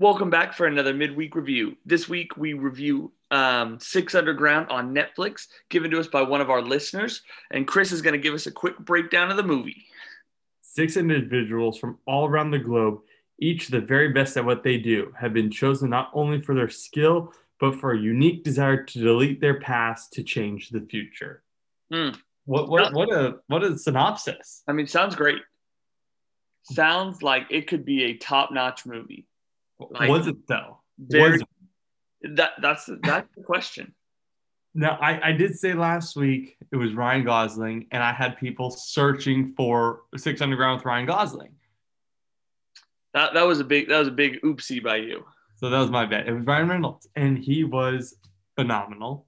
Welcome back for another midweek review. This week we review um, Six Underground on Netflix, given to us by one of our listeners. And Chris is going to give us a quick breakdown of the movie. Six individuals from all around the globe, each the very best at what they do, have been chosen not only for their skill, but for a unique desire to delete their past to change the future. Hmm. What, what, what a what a synopsis. I mean, sounds great. Sounds like it could be a top-notch movie. Like, was it though? Very, Was it? that that's that's the question. Now, I, I did say last week it was Ryan Gosling, and I had people searching for Six Underground with Ryan Gosling. That that was a big that was a big oopsie by you. So that was my bet. It was Ryan Reynolds, and he was phenomenal,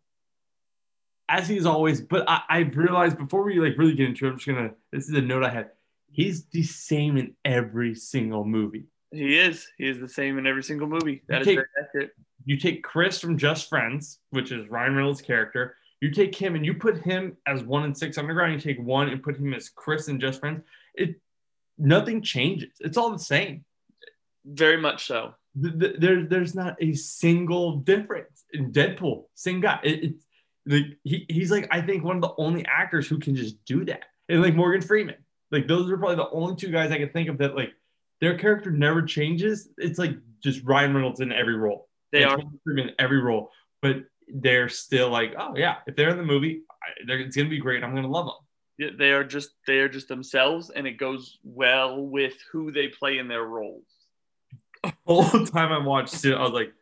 as he's always. But I, I've realized before we like really get into it, I'm just gonna. This is a note I had. He's the same in every single movie. He is. He is the same in every single movie. That is Okay. very accurate. You take Chris from Just Friends, which is Ryan Reynolds' character. You take him and you put him as one in Six Underground. You take one and put him as Chris in Just Friends. It nothing changes. It's all the same. Very much so. th- th- there, there's not a single difference in Deadpool. Same guy. It, it's like he, he's like I think one of the only actors who can just do that. And like Morgan Freeman, like those are probably the only two guys I can think of that like their character never changes. It's like just Ryan Reynolds in every role. They And are. In every role, but they're still like, oh yeah, if they're in the movie, I, it's gonna be great. I'm gonna love them. Yeah, They are just they are just themselves, and it goes well with who they play in their roles. The whole time I watched it, I was like,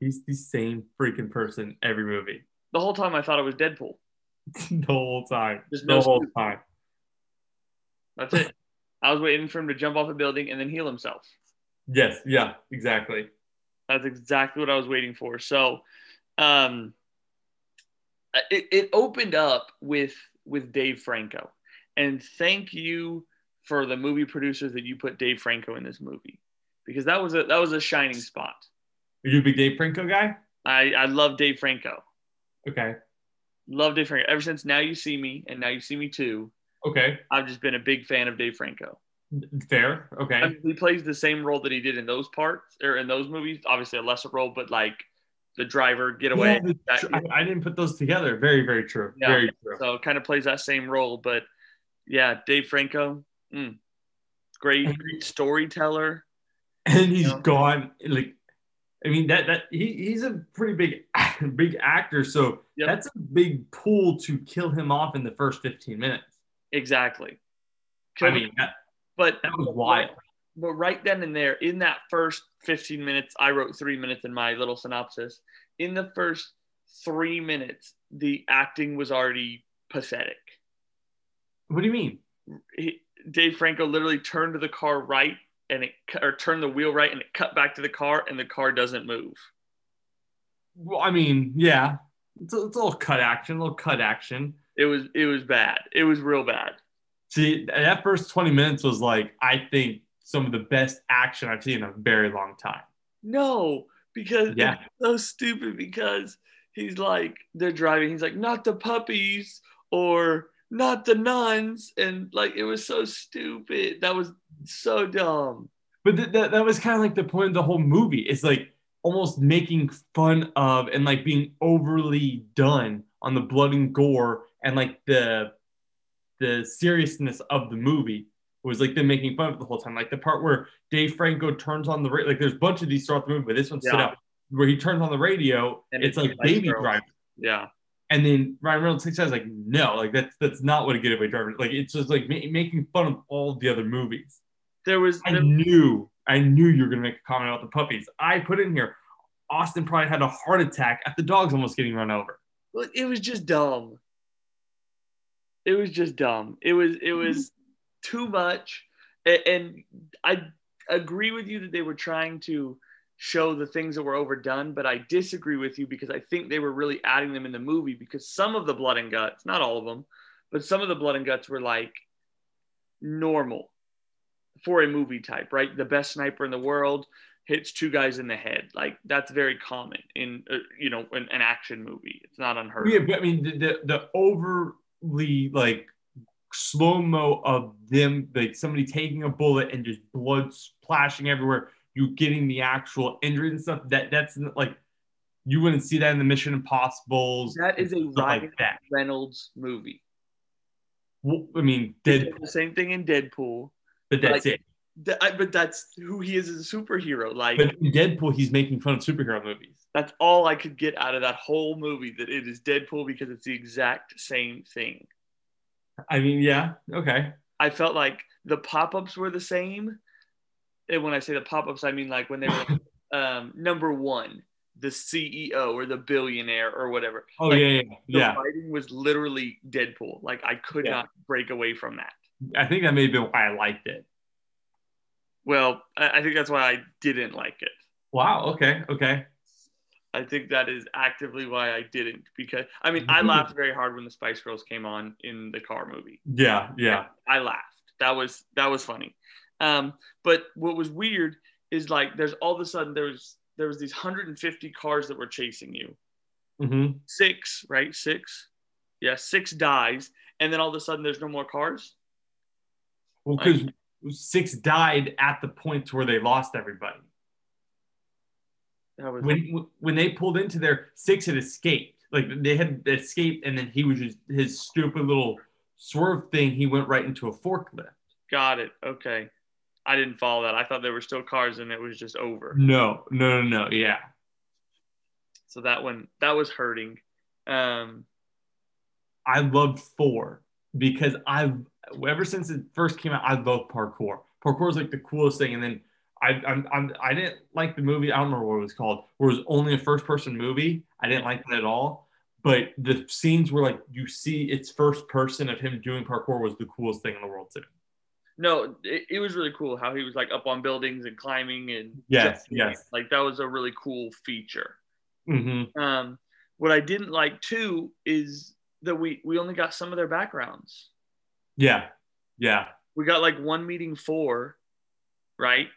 he's the same freaking person every movie. The whole time I thought it was Deadpool. the whole time. There's the no whole time. That's it. I was waiting for him to jump off a building and then heal himself. Yes, yeah, exactly. That's exactly what I was waiting for. So, um, it, it opened up with with Dave Franco, and thank you for the movie producers that you put Dave Franco in this movie because that was a that was a shining spot. Are you a big Dave Franco guy? I I love Dave Franco. Okay. Love Dave Franco ever since Now You See Me and Now You See Me Too. Okay. I've just been a big fan of Dave Franco. Fair. Okay. I mean, he plays the same role that he did in those parts or in those movies. Obviously, a lesser role, but like the driver, getaway. Yeah, that- I, I didn't put those together. Very, very true. Yeah. Very true. so kind of plays that same role. But yeah, Dave Franco, mm, great, great storyteller. And he's Yeah. gone. Like, I mean that that he, he's a pretty big big actor. So Yep. that's a big pull to kill him off in the first 15 minutes. Exactly. I mean that, but that was wild. But right then and there, in that first 15 minutes, I wrote three minutes in my little synopsis. In the first three minutes, the acting was already pathetic. What do you mean? He, Dave Franco literally turned to the car right and it or turned the wheel right and it cut back to the car and the car doesn't move. Well, I mean, yeah. It's a, it's a little cut action, a little cut action. It was it was bad. It was real bad. See, that first 20 minutes was like, I think, some of the best action I've seen in a very long time. No, because Yeah. so stupid because he's like they're driving, he's like, not the puppies or not the nuns. And like it was so stupid. That was so dumb. But th- that that was kind of like the point of the whole movie. It's like almost making fun of and like being overly done on the blood and gore and like the the seriousness of the movie was like them making fun of it the whole time. Like the part where Dave Franco turns on the radio, like there's a bunch of these throughout the movie, but this one stood out where he turns on the radio. And it's it's like Baby girls. Driver. Yeah. And then Ryan Reynolds says like, no, like that's that's not what a getaway driver. Like it's just like ma- making fun of all the other movies. There was I there, knew, I knew you were gonna make a comment about the puppies. I put in here, Austin probably had a heart attack at the dogs almost getting run over. Well, it was just dumb. It was just dumb. It was it was too much, and I agree with you that they were trying to show the things that were overdone, but I disagree with you because I think they were really adding them in the movie because some of the blood and guts, not all of them, but some of the blood and guts were like normal for a movie type, right? The best sniper in the world hits two guys in the head. Like that's very common in uh, you know in an action movie. It's not unheard Yeah, of. but I mean the the, the overly like slow mo of them, like somebody taking a bullet and just blood splashing everywhere, you getting the actual injury and stuff. That that's like you wouldn't see that in the Mission Impossibles. That is a Ryan like. Reynolds movie. Well, I mean, Deadpool, the same thing in Deadpool. but that's like- it. Th- I- but that's who he is as a superhero. Like But in Deadpool, he's making fun of superhero movies. that's all I could get out of that whole movie. That it is Deadpool because it's the exact same thing. I mean, yeah, okay. I felt like the pop-ups were the same. And when I say the pop-ups, I mean like when they were um, number one, the CEO or the billionaire or whatever. Oh Like, yeah, yeah, The yeah. writing was literally Deadpool. Like I could Yeah. not break away from that. I think that may have been why I liked it. Well, I, I think that's why I didn't like it. Wow. Okay. Okay. I think that is actively why I didn't because I mean I Mhm. laughed very hard when the Spice Girls came on in the car movie. Yeah. Yeah. I laughed. That was that was funny. Um, but what was weird is like there's all of a sudden there was there was these 150 cars that were chasing you. Mm-hmm. Six, right? Six. Yeah, six dies, and then all of a sudden there's no more cars. Well, because six died at the point where they lost everybody. That was When when they pulled into there, six had escaped. Like they had escaped, and then he was just his stupid little swerve thing. He went right into a forklift. got it. Okay. I didn't follow that. I thought there were still cars and it was just over. No, no, no, no. Yeah. So that one that was hurting. Um, I loved four because I've ever since it first came out, I loved parkour. Parkour is like the coolest thing. And then I I'm, I'm I didn't like the movie. I don't remember what it was called. Where it was only a first person movie. I didn't like that at all. But the scenes where like you see it's first person of him doing parkour was the coolest thing in the world too. no, it, it was really cool how he was like up on buildings and climbing and Yes, yes. like that was a really cool feature. Mm-hmm. Um, what I didn't like too is that we we only got some of their backgrounds. Yeah, yeah, We got like one meeting four, right?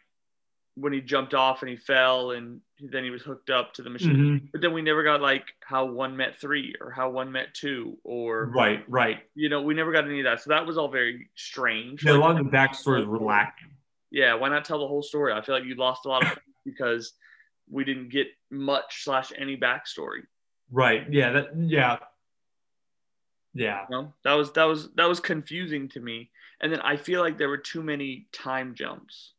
When he jumped off and he fell and then he was hooked up to the machine. Mhm. But then we never got like how one met three or how one met two or right, right. you know we never got any of that. So that was all very strange. Yeah, a lot of the backstories were lacking. yeah, why not tell the whole story? I feel like you lost a lot of because we didn't get much slash any backstory. Right. Yeah. That. Yeah. Yeah. You know? That was that was that was confusing to me. And then I feel like there were too many time jumps.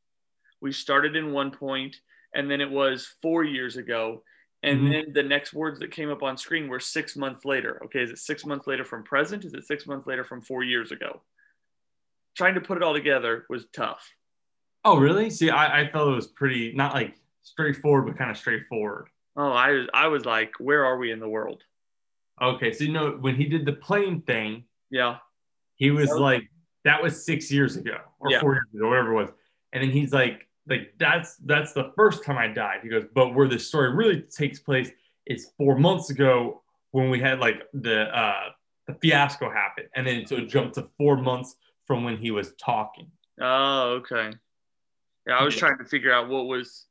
We started in one point, and then it was four years ago, and Mhm. then the next words that came up on screen were six months later. Okay, is it six months later from present? Is it six months later from four years ago? Trying to put it all together was tough. Oh, really? See, I, I felt it was pretty not like straightforward, but kind of straightforward. Oh, I was I was like, where are we in the world? Okay, so you know when he did the plane thing, Yeah, he was Yeah. like, that was six years ago or Yeah. four years ago, whatever it was. And then he's like, like that's that's the first time I died. He goes, but where the story really takes place is four months ago when we had like the uh the fiasco happened, and then so it jumped to four months from when he was talking. Oh, okay. Yeah, I was Yeah. trying to figure out what was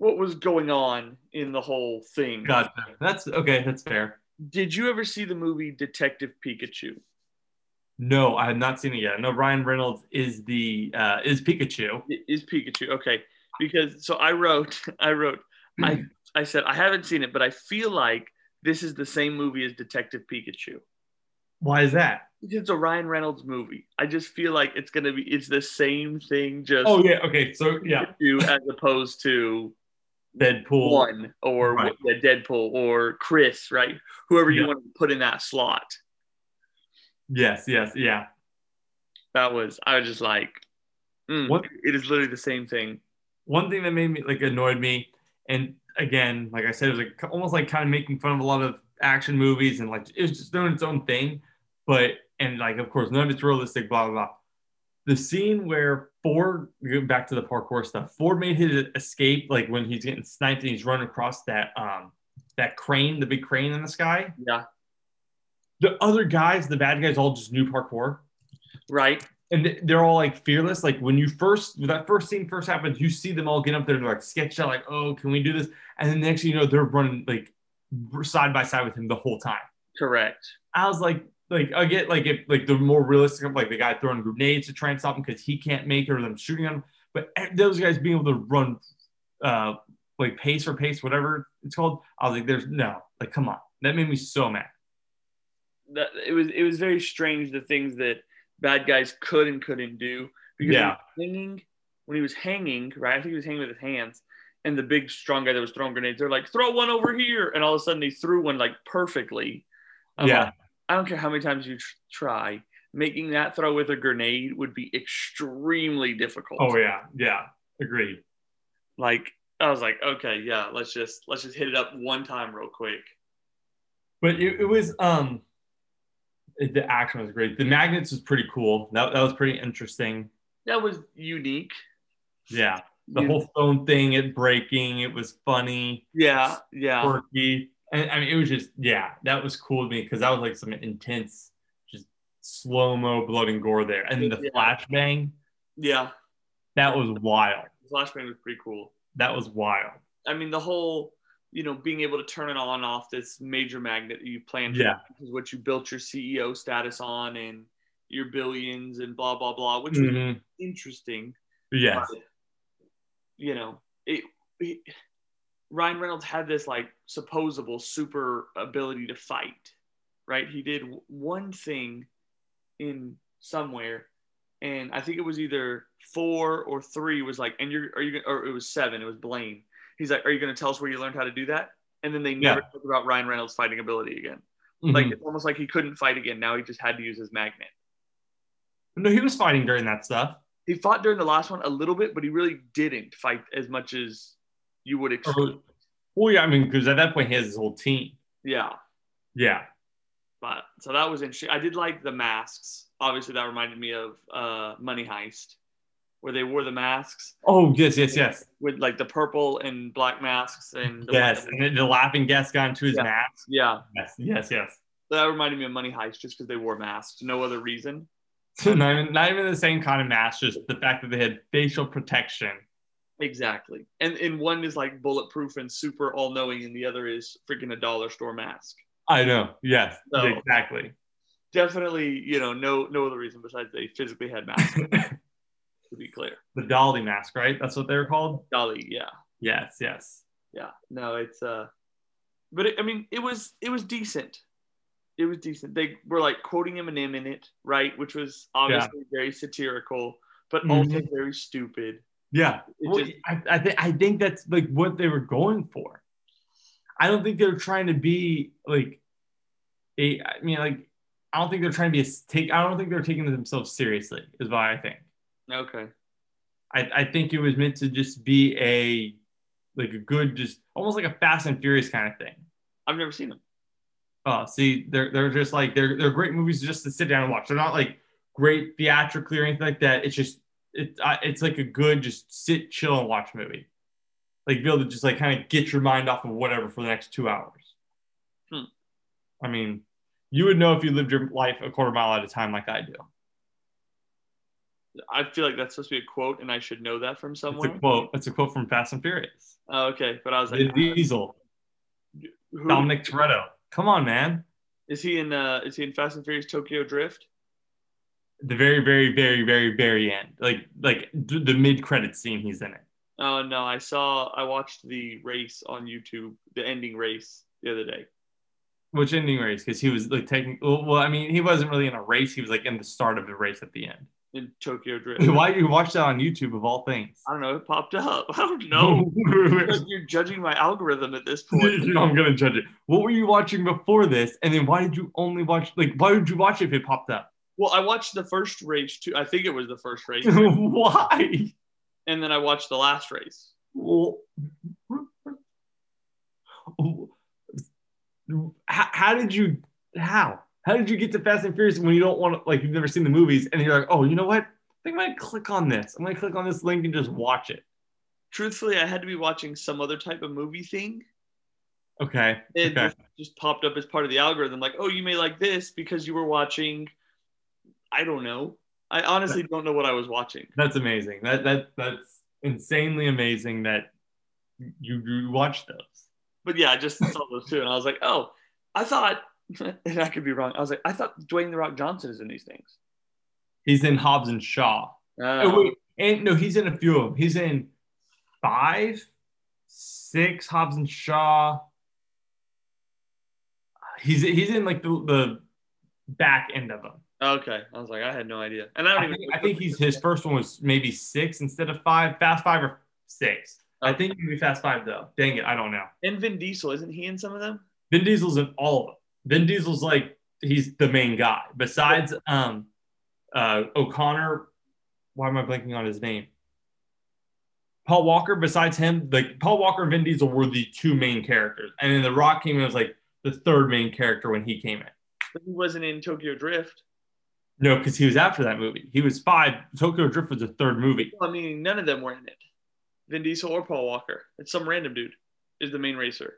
what was going on in the whole thing. Gotcha. That's okay. That's fair. Did you ever see the movie Detective Pikachu? No, I have not seen it yet. Know Ryan Reynolds is the uh, is Pikachu. It is Pikachu okay? Because so I wrote, I wrote, I I said I haven't seen it, but I feel like this is the same movie as Detective Pikachu. Why is that? It's a Ryan Reynolds movie. I just feel like it's gonna be it's the same thing, just Oh yeah. Okay. So yeah, as opposed to Deadpool. one or Right. Deadpool or Chris, right? Whoever you Yeah. want to put in that slot. Yes. Yes. Yeah. That was I was just like, mm, What- it is literally the same thing. One thing that made me like annoyed me, and again, like I said, it was like almost like kind of making fun of a lot of action movies, and like it was just doing its own thing. But and like of course none of it's realistic. Blah blah blah. The scene where Ford, going back to the parkour stuff, Ford made his escape, like when he's getting sniped and he's running across that um that crane, the big crane in the sky. Yeah. the other guys, the bad guys, all just knew parkour, Right. and they're all like fearless. Like when you first, when that first scene first happens, you see them all get up there and they're like sketched out, like, "Oh, can we do this?" And then next thing you know, they're running like side by side with him the whole time. Correct. I was like, like I get like if like the more realistic, like the guy throwing grenades to try and stop him because he can't make it, or them shooting him. but those guys being able to run uh, like pace for pace, whatever it's called, I was like, there's no, like, come on. That made me so mad. That it was it was very strange the things that bad guys could and couldn't do. Because Yeah. when he was hanging, when he was hanging, right? I think he was hanging with his hands, and the big strong guy that was throwing grenades, they're like, throw one over here, and all of a sudden he threw one like perfectly. I'm Yeah. like, I don't care how many times you tr- try, making that throw with a grenade would be extremely difficult. Oh yeah, yeah, agreed. Like I was like, okay, yeah, let's just let's just hit it up one time real quick. But it, it was um, it- the action was great. The magnets was pretty cool. That that was pretty interesting. That was unique. Yeah, the You- whole phone thing, it breaking, it was funny, Yeah, yeah. quirky, I mean, it was just yeah, that was cool to me because that was like some intense, just slow mo blood and gore there, and then the Yeah. flashbang Yeah. that was wild. Flashbang was pretty cool. That was wild. I mean, the whole, you know, being able to turn it on off this major magnet that you planned Yeah. is what you built your CEO status on and your billions and blah, blah, blah, which was Mhm. interesting. Yeah, you know, it, it, Ryan Reynolds had this like supposable super ability to fight, right? He did one thing in somewhere, and I think it was either four or three was like, and you're, are you, gonna, or it was seven, it was Blaine. He's like, are you going to tell us where you learned how to do that? And then they never Yeah. talk about Ryan Reynolds' fighting ability again. Mhm. Like it's almost like he couldn't fight again. Now he just had to use his magnet. no, he was fighting during that stuff. He fought during the last one a little bit, but he really didn't fight as much as you would expect. Well, yeah, I mean, because at that point he has his whole team. Yeah. Yeah. But so that was interesting. I did like the masks. Obviously, that reminded me of uh, Money Heist, where they wore the masks Oh yes, yes, yes, with like the purple and black masks and the yes. And then the laughing gas got into his Yeah. mask. yeah. Yes, yes, yes. That reminded me of Money Heist just because they wore masks, no other reason. not, even, not even the same kind of mask, just the fact that they had facial protection. Exactly. And and one is like bulletproof and super all knowing, and the other is freaking a dollar store mask. I know. Yes, So- exactly. Definitely, you know, no no other reason besides they physically had masks. to be clear, the Dalí mask, right? That's what they were called. Dalí, yeah. Yes, yes. yeah no it's uh but it, i mean it was it was decent it was decent they were like quoting eminem in it right which was obviously very satirical but also very stupid Yeah. Well, just- I, I, th- I think that's like what they were going for. I don't think they're trying to be like a. I mean, like I don't think they're trying to be a take. I don't think they're taking themselves seriously. Is what I think. okay I, I think it was meant to just be a like a good, just almost like a Fast and Furious kind of thing. i've never seen them Oh, see, they're they're just like they're they're great movies just to sit down and watch. They're not like great theatrically or anything like that. It's just it uh, it's like a good just sit chill and watch movie. Like be able to just like kind of get your mind off of whatever for the next two hours. Hmm. I mean, you would know if you lived your life a quarter mile at a time like I do. i feel like that's supposed to be a quote and i should know that from It's a quote. It's a quote from Fast and Furious. oh, okay but i was like Vin Diesel, who, Dominic Toretto. Come on, man. is he in uh is he in fast and furious tokyo drift The very, very, very, very, very end. Like like the, mid credit scene. He's in it. oh no i saw i watched the race on youtube the ending race the other day Which ending race? Because he was like taking. Well, I mean, he wasn't really in a race. He was like in the start of the race at the end. in tokyo drift Why do you watch that on YouTube of all things? I don't know. It popped up. I don't know. Like, You're judging my algorithm at this point. no, I'm gonna judge it. What were you watching before this? And then why did you only watch? Like, why did you watch it if it popped up? Well, I watched the first race too. I think it was the first race, why? and then I watched the last race. Well, how, how did you? How? How did you get to Fast and Furious when you don't want to? Like, you've never seen the movies, and you're like, oh, you know what? I think I might click on this. I'm gonna click on this link and just watch it. Truthfully, I had to be watching some other type of movie thing. Okay. It Okay. just, just popped up as part of the algorithm, like, oh, you may like this because you were watching. I don't know. I honestly don't know what I was watching. That's amazing. That that that's insanely amazing that you you watch those. But yeah, I just saw those two, and I was like, oh, I thought, and I could be wrong. I was like, I thought Dwayne the Rock Johnson is in these things. He's in Hobbs and Shaw. Uh, Oh, wait, And no, he's in a few of them. He's in five, six, Hobbs and Shaw. He's he's in like the, the back end of them. Okay, I was like, I had no idea, and I don't I even. think, I think he's his first one was maybe six instead of five. Fast Five or six. I think maybe Fast Five though. Dang it, I don't know. And Vin Diesel isn't he in some of them? Vin Diesel's in all of them. Vin Diesel's like he's the main guy. Besides um uh O'Connor, why am I blanking on his name? Paul Walker, besides him, like Paul Walker and Vin Diesel were the two main characters. And then The Rock came in as like the third main character when he came in. But he wasn't in Tokyo Drift. No, because he was after that movie. He was five. Tokyo Drift was the third movie. I mean, none of them were in it. Vin Diesel or Paul Walker. It's some random dude is the main racer.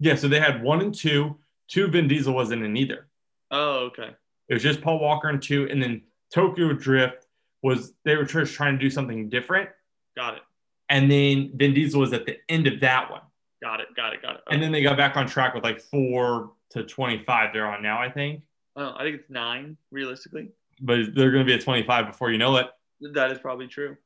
Yeah, so they had one and two. Two Vin Diesel wasn't in either. Oh, okay. It was just Paul Walker and two, and then Tokyo Drift was they were just trying to do something different, Got it. and then Vin Diesel was at the end of that one, Got it. Got it. Got it. and then they got back on track with like four to twenty five. They're on now, I think, Oh, I think it's nine, realistically. But they're going to be at twenty five before you know it. That is probably true.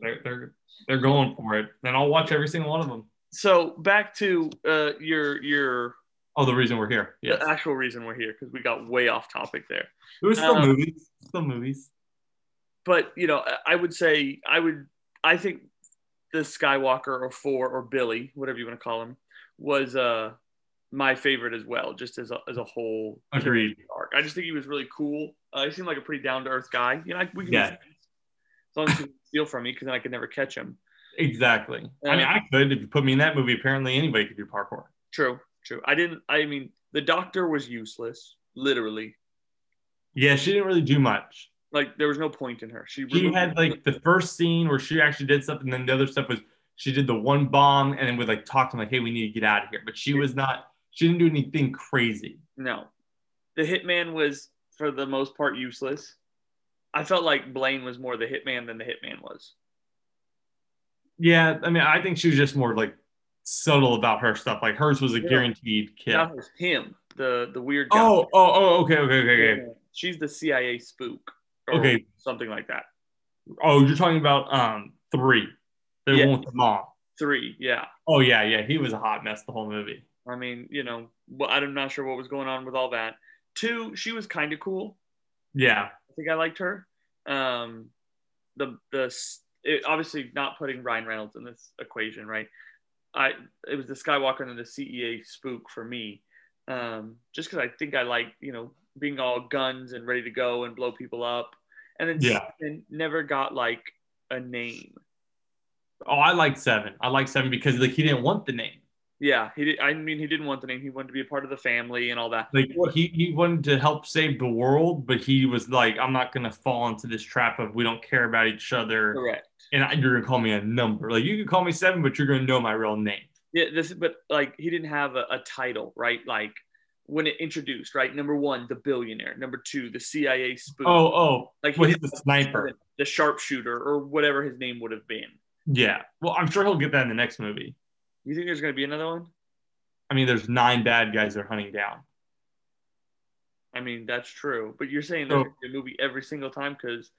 They're they're they're going for it, and I'll watch every single one of them. So back to uh, your your Oh, the reason we're here, yes, the actual reason we're here because we got way off topic there. it was still um, movies, still movies. But you know, I- I would say I would I think the Skywalker or four or Billy, whatever you want to call him, was uh my favorite as well, just as a as a whole Agreed. arc. I just think he was really cool. Uh, he seemed like a pretty down to earth guy. You know, I, we can Yeah. as long as he steal from me because then I could never catch him. Exactly. I mean, Uh, I could if you put me in that movie. Apparently, anybody could do parkour. True, true. I didn't. I mean, the doctor was useless, literally. Yeah, she didn't really do much. Like there was no point in her. She She had like the first scene where she actually did something, and then the other stuff was she did the one bomb and then would like talk to him like, "Hey, we need to get out of here." But she was not. She didn't do anything crazy. no. The hitman was for the most part useless. I felt like Blaine was more the hitman than the hitman was. Yeah, I mean, I think she was just more like subtle about her stuff. Like hers was a Yeah. guaranteed kill. That was him, the the weird guy. Oh, oh, oh, okay, okay, okay, okay. She's the CIA spook. or Okay. Something like that. Oh, you're talking about um three, the Yeah. one with the mom. Three, yeah. Oh yeah, yeah, he was a hot mess the whole movie. I mean, you know, well, I'm not sure what was going on with all that. Two, she was kind of cool. Yeah, I think I liked her. Um, the the it, obviously not putting Ryan Reynolds in this equation, right? I it was the Skywalker and the CIA spook for me, um, just because I think I like you know being all guns and ready to go and blow people up, and then Yeah. Seven never got like a name. Oh, I like seven. I like seven because like he didn't want the name. Yeah, he did. I mean, he didn't want the name. He wanted to be a part of the family and all that. Like he, he wanted to help save the world, but he was like, I'm not gonna fall into this trap of we don't care about each other, Correct. and I, you're gonna call me a number. Like you can call me seven, but you're gonna know my real name. Yeah, this but like he didn't have a, a title, right? Like when it introduced, right? Number one, the billionaire. Number two, the CIA spook. Oh, oh, like well, he's a sniper. the sharpshooter, or whatever his name would have been. Yeah. Well, I'm sure he'll get that in the next movie. You think there's going to be another one? I mean, there's nine bad guys they're hunting down. I mean, that's true. But you're saying there's So- be a movie every single time because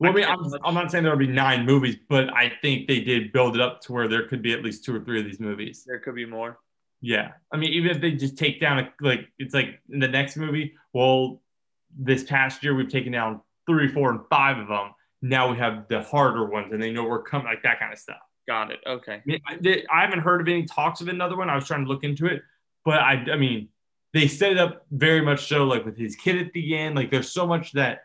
Well, I mean, I'm, I'm not saying there'll be nine movies, but I think they did build it up to where there could be at least two or three of these movies. there could be more. Yeah. I mean, even if they just take down a, like it's like in the next movie, well, this past year we've taken down three, four, and five of them. Now we have the harder ones, and they know we're coming, like that kind of stuff. Got it. Okay. I mean, I, they, I haven't heard of any talks of another one. I was trying to look into it, but I, I mean, they set it up very much so, like with his kid at the end. Like, there's so much that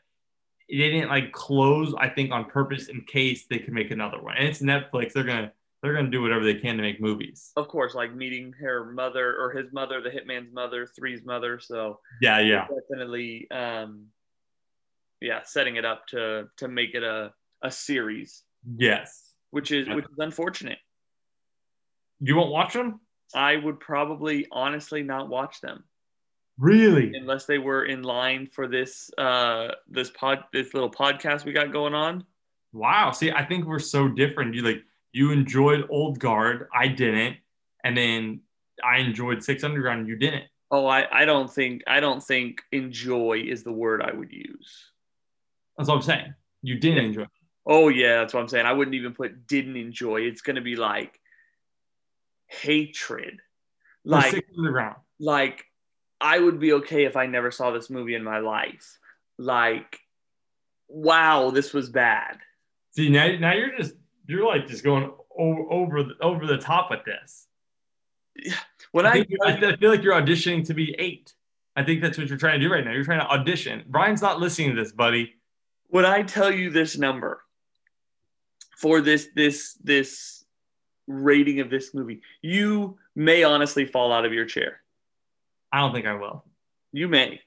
they didn't like close. I think on purpose in case they could make another one. And it's Netflix. They're gonna they're gonna do whatever they can to make movies. Of course, like meeting her mother or his mother, the hitman's mother, three's mother. So Yeah, yeah, definitely, um, yeah, setting it up to to make it a a series, yes. Which is which is unfortunate. You won't watch them? I would probably honestly not watch them Really? unless they were in line for this uh this pod this little podcast we got going on. Wow. See, I think we're so different. You like you enjoyed Old Guard, I didn't, and then I enjoyed Six Underground, you didn't. Oh, I, I don't think I don't think enjoy is the word I would use. That's what I'm saying. You didn't enjoy. Oh yeah, that's what I'm saying. I wouldn't even put didn't enjoy. It's gonna be like hatred. Like Like sick to the ground. like I would be okay if I never saw this movie in my life. Like, wow, this was bad. See now, now you're just you're like just going over over the, over the top with this. When I, I, I I feel like you're auditioning to be eight. I think that's what you're trying to do right now. You're trying to audition. Brian's not listening to this, buddy. when I tell you this number for this this this rating of this movie, you may honestly fall out of your chair. I don't think I will. You may.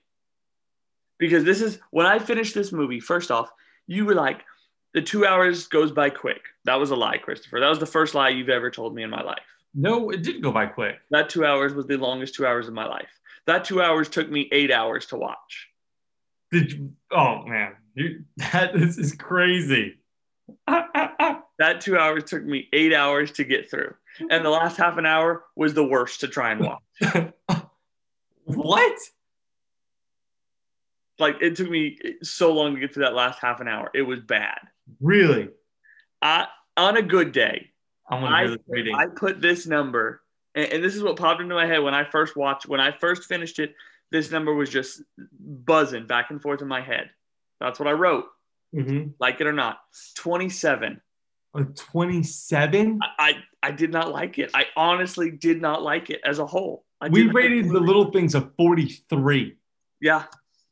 Because this is when I finished this movie, first off, you were like, the two hours goes by quick. That was a lie, Christopher. That was the first lie you've ever told me in my life. No, it did go by quick. That two hours was the longest two hours of my life. That two hours took me eight hours to watch. Did you? Oh man, you, that this is crazy. That two hours took me eight hours to get through. And the last half an hour was the worst to try and watch. what? like it took me so long to get through that last half an hour. It was bad. Really? I on a good day, I want to I, hear this rating. I put this number, and, and this is what popped into my head when I first watched, when I first finished it. This number was just buzzing back and forth in my head. That's what I wrote, mm-hmm. like it or not. 27. A 27? I, I, I did not like it. I honestly did not like it as a whole. I We rated the little things a 43. Yeah.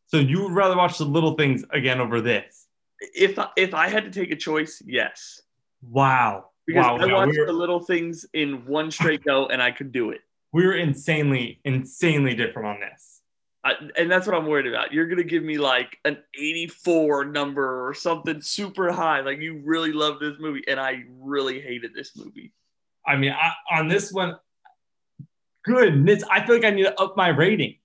So you would rather watch the little things again over this? If I, if I had to take a choice, yes. Wow. Because wow. I wow. watched We're, the little things in one straight go, and I could do it. we're insanely, insanely different on this. I, and that's what I'm worried about. You're gonna give me like an 84 number or something super high, like you really love this movie, and I really hated this movie. I mean, I, on this one, goodness, I feel like I need to up my rating.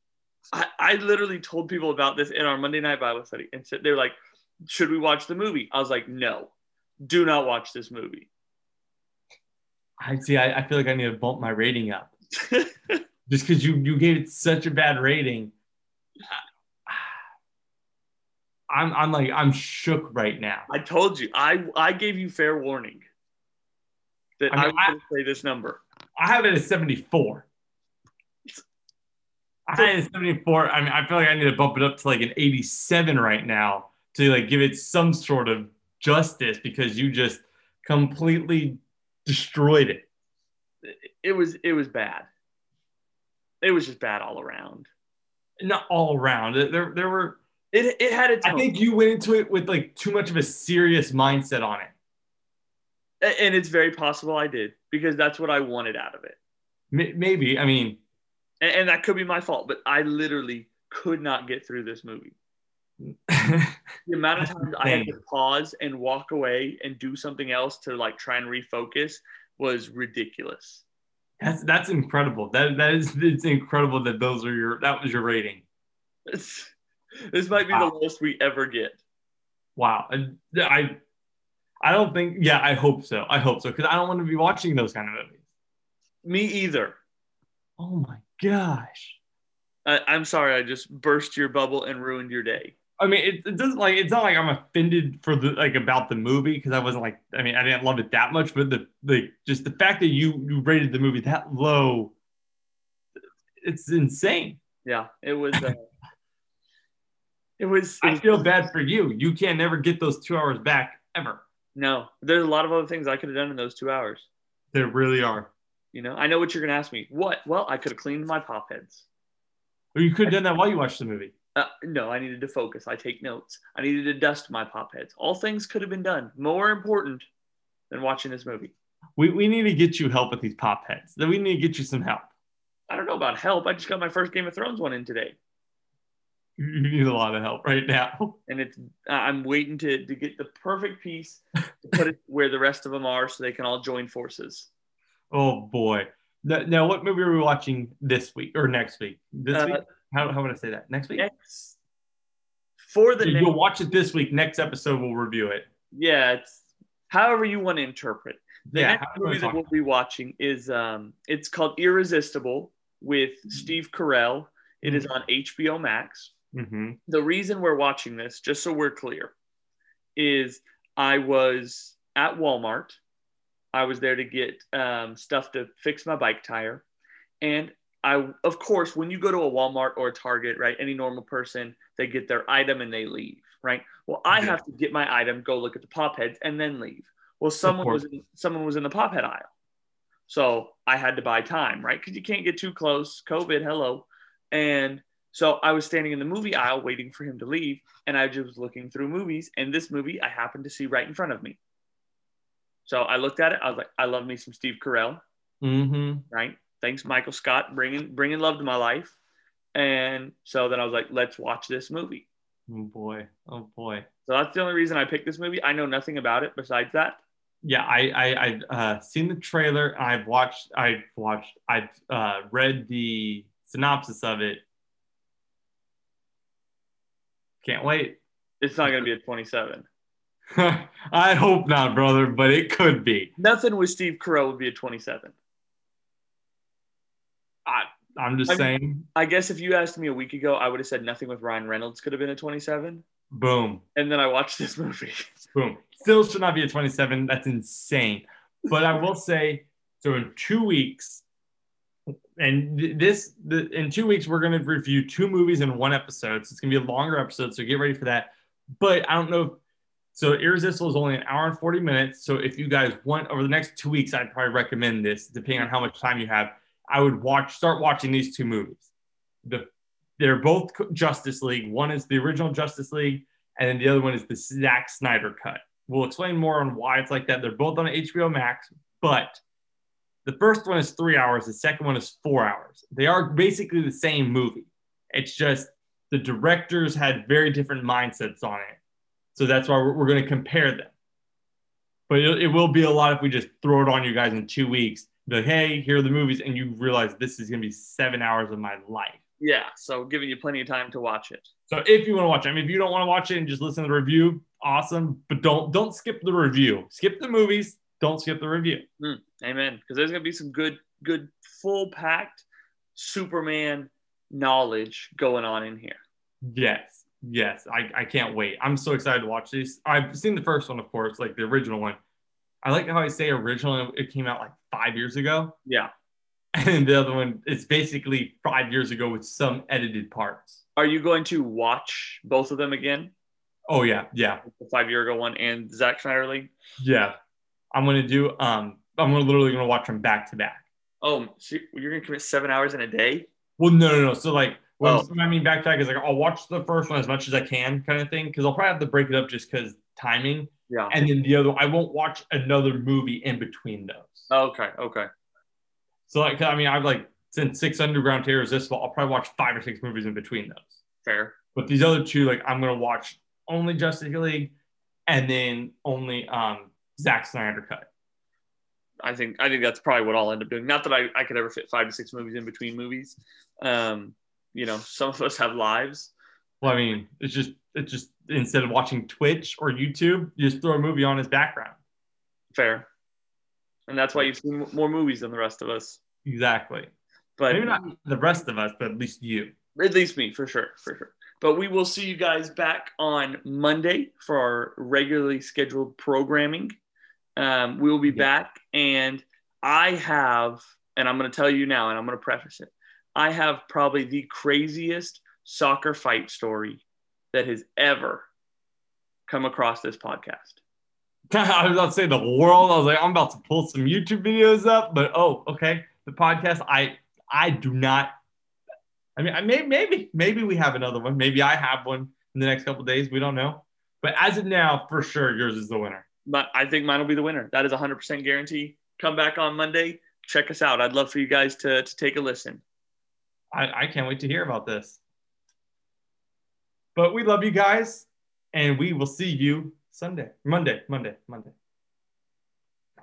I, I literally told people about this in our Monday night Bible study, and said they're like, "Should we watch the movie?" I was like, "No, do not watch this movie." I see. I, I feel like I need to bump my rating up just because you you gave it such a bad rating. I'm I'm like I'm shook right now. I told you, I I gave you fair warning that I mean, I- to say this number. I have it at 74. I had it 74. I mean, I feel like I need to bump it up to like an 87 right now to like give it some sort of justice because you just completely destroyed it. It was it was bad. It was just bad all around. Not all around. There, there were. It it had its. I think you went into it with like too much of a serious mindset on it. And it's very possible I did because that's what I wanted out of it. Maybe. I mean, And, and that could be my fault, but I literally could not get through this movie. The amount of times I had to pause and walk away and do something else to like try and refocus was ridiculous. That's that's incredible. That that is it's incredible that those are your that was your rating. This, this might be Wow. the lowest we ever get. Wow. And I I don't think yeah, I hope so. I hope so because I don't want to be watching those kind of movies. Me either. Oh my gosh. I, I'm sorry, I just burst your bubble and ruined your day. I mean, it, it doesn't like it's not like I'm offended for the like about the movie because I wasn't like I mean I didn't love it that much, but the like just the fact that you you rated the movie that low, it's insane. Yeah, it was. Uh, it was. It I was feel bad for you. You can't never get those two hours back ever. no, there's a lot of other things I could have done in those two hours. There really are. You know, I know what you're gonna ask me. What? Well, I could have cleaned my pop heads. Or you could have done that while you watched the movie. Uh, no, I needed to focus. I take notes. I needed to dust my pop heads. All things could have been done. More important than watching this movie. We, we need to get you help with these pop heads. Then we need to get you some help. I don't know about help. I just got my first Game of Thrones one in today, You need a lot of help right now. and it's. I'm waiting to to get the perfect piece to put it where the rest of them are, so they can all join forces. Oh boy. Now, now what movie are we watching this week or next week? This Uh, week? How, how would I say that? Next week? Next, for the So next, You'll watch it this week. Next episode, we'll review it. yeah, it's however you want to interpret. The yeah. next how do you wanna movie that we'll be watching is um, it's called Irresistible with Steve Carell. It is on HBO Max. Mhm. The reason we're watching this, just so we're clear, is I was at Walmart. I was there to get um, stuff to fix my bike tire. And I, of course, when you go to a Walmart or a Target, right, any normal person, they get their item and they leave, right? Well, I Yeah. have to get my item, go look at the pop heads, and then leave. Well, someone was in, someone was in the pop head aisle, so I had to buy time, right? Because you can't get too close. COVID, hello, and so I was standing in the movie aisle waiting for him to leave, and I just was looking through movies, and this movie I happened to see right in front of me. So I looked at it. I was like, I love me some Steve Carell Mm-hmm. right? Thanks, Michael Scott, bringing bringing love to my life. And so then I was like, let's watch this movie. Oh boy. Oh boy. So that's the only reason I picked this movie. I know nothing about it besides that. Yeah, I I I've uh, seen the trailer. I've watched. I've watched. I've uh, read the synopsis of it. Can't wait. It's not going to be a 27. I hope not, brother, but it could be. Nothing with Steve Carell would be a 27. I'm just I mean- saying. I guess if you asked me a week ago, I would have said nothing with Ryan Reynolds could have been a 27. Boom. And then I watched this movie. Boom. Still should not be a 27. That's insane. But I will say, so in two weeks, and this, the, in two weeks, we're going to review two movies in one episode. So it's going to be a longer episode. So get ready for that. But I don't know. So Irresistible is only an hour and 40 minutes. So if you guys want over the next two weeks, I'd probably recommend this, depending on how much time you have. I would watch, start watching these two movies. The, they're both Justice League. One is the original Justice League, and then the other one is the Zack Snyder cut. We'll explain more on why it's like that. They're both on HBO Max, but the first one is three hours, the second one is four hours. They are basically the same movie. It's just the directors had very different mindsets on it. So that's why we're, we're going to compare them. But it, it will be a lot if we just throw it on you guys in two weeks. Be like, hey, here are the movies, and you realize this is going to be seven hours of my life. yeah. So giving you plenty of time to watch it. So if you want to watch it, I mean, if you don't want to watch it and just listen to the review, awesome. But don't don't skip the review. Skip the movies. Don't skip the review. Hmm, amen. Because there's going to be some good, good, full packed Superman knowledge going on in here. Yes, yes. I, I can't wait. I'm so excited to watch these. I've seen the first one, of course, like the original one. I like how I say original. It came out like five years ago, Yeah. and the other one is basically five years ago with some edited parts. Are you going to watch both of them again? Oh yeah, yeah, The five year ago one and Zack Snyder League? yeah. I'm gonna do. Um, I'm gonna literally gonna watch them back to back. Oh, so you're going to commit seven hours in a day? Well, no, no, no. So like, when Oh. I mean back to back is like I'll watch the first one as much as I can, kind of thing, because I'll probably have to break it up just because timing. Yeah. And then the other, I won't watch another movie in between those. Okay. Okay. So like, I mean, I've like since Six Underground to Irresistible, I'll probably watch five or six movies in between those. Fair. But these other two, like, I'm gonna watch only Justice League, and then only um Zack Snyder cut. I think I think that's probably what I'll end up doing. Not that I, I could ever fit five to six movies in between movies. Um, you know, some of us have lives. Well, I mean, it's just it's just instead of watching Twitch or YouTube, you just throw a movie on as background. Fair. And that's why you've seen more movies than the rest of us. Exactly. But Maybe not the rest of us, but at least you. at least me for sure for sure but we will see you guys back on monday for our regularly scheduled programming um, we will be Yeah. back and i have and i'm going to tell you now and i'm going to preface it i have probably the craziest soccer fight story that has ever come across this podcast I was about to say the world. I was like, I'm about to pull some YouTube videos up, but oh, okay. The podcast, I I do not. I mean, I may, maybe maybe we have another one. Maybe I have one in the next couple of days. We don't know. But as of now, for sure, yours is the winner. but i think mine will be the winner that is 100% guarantee come back on monday check us out i'd love for you guys to, to take a listen I, I can't wait to hear about this. But we love you guys, and we will see you Sunday, Monday, Monday, Monday.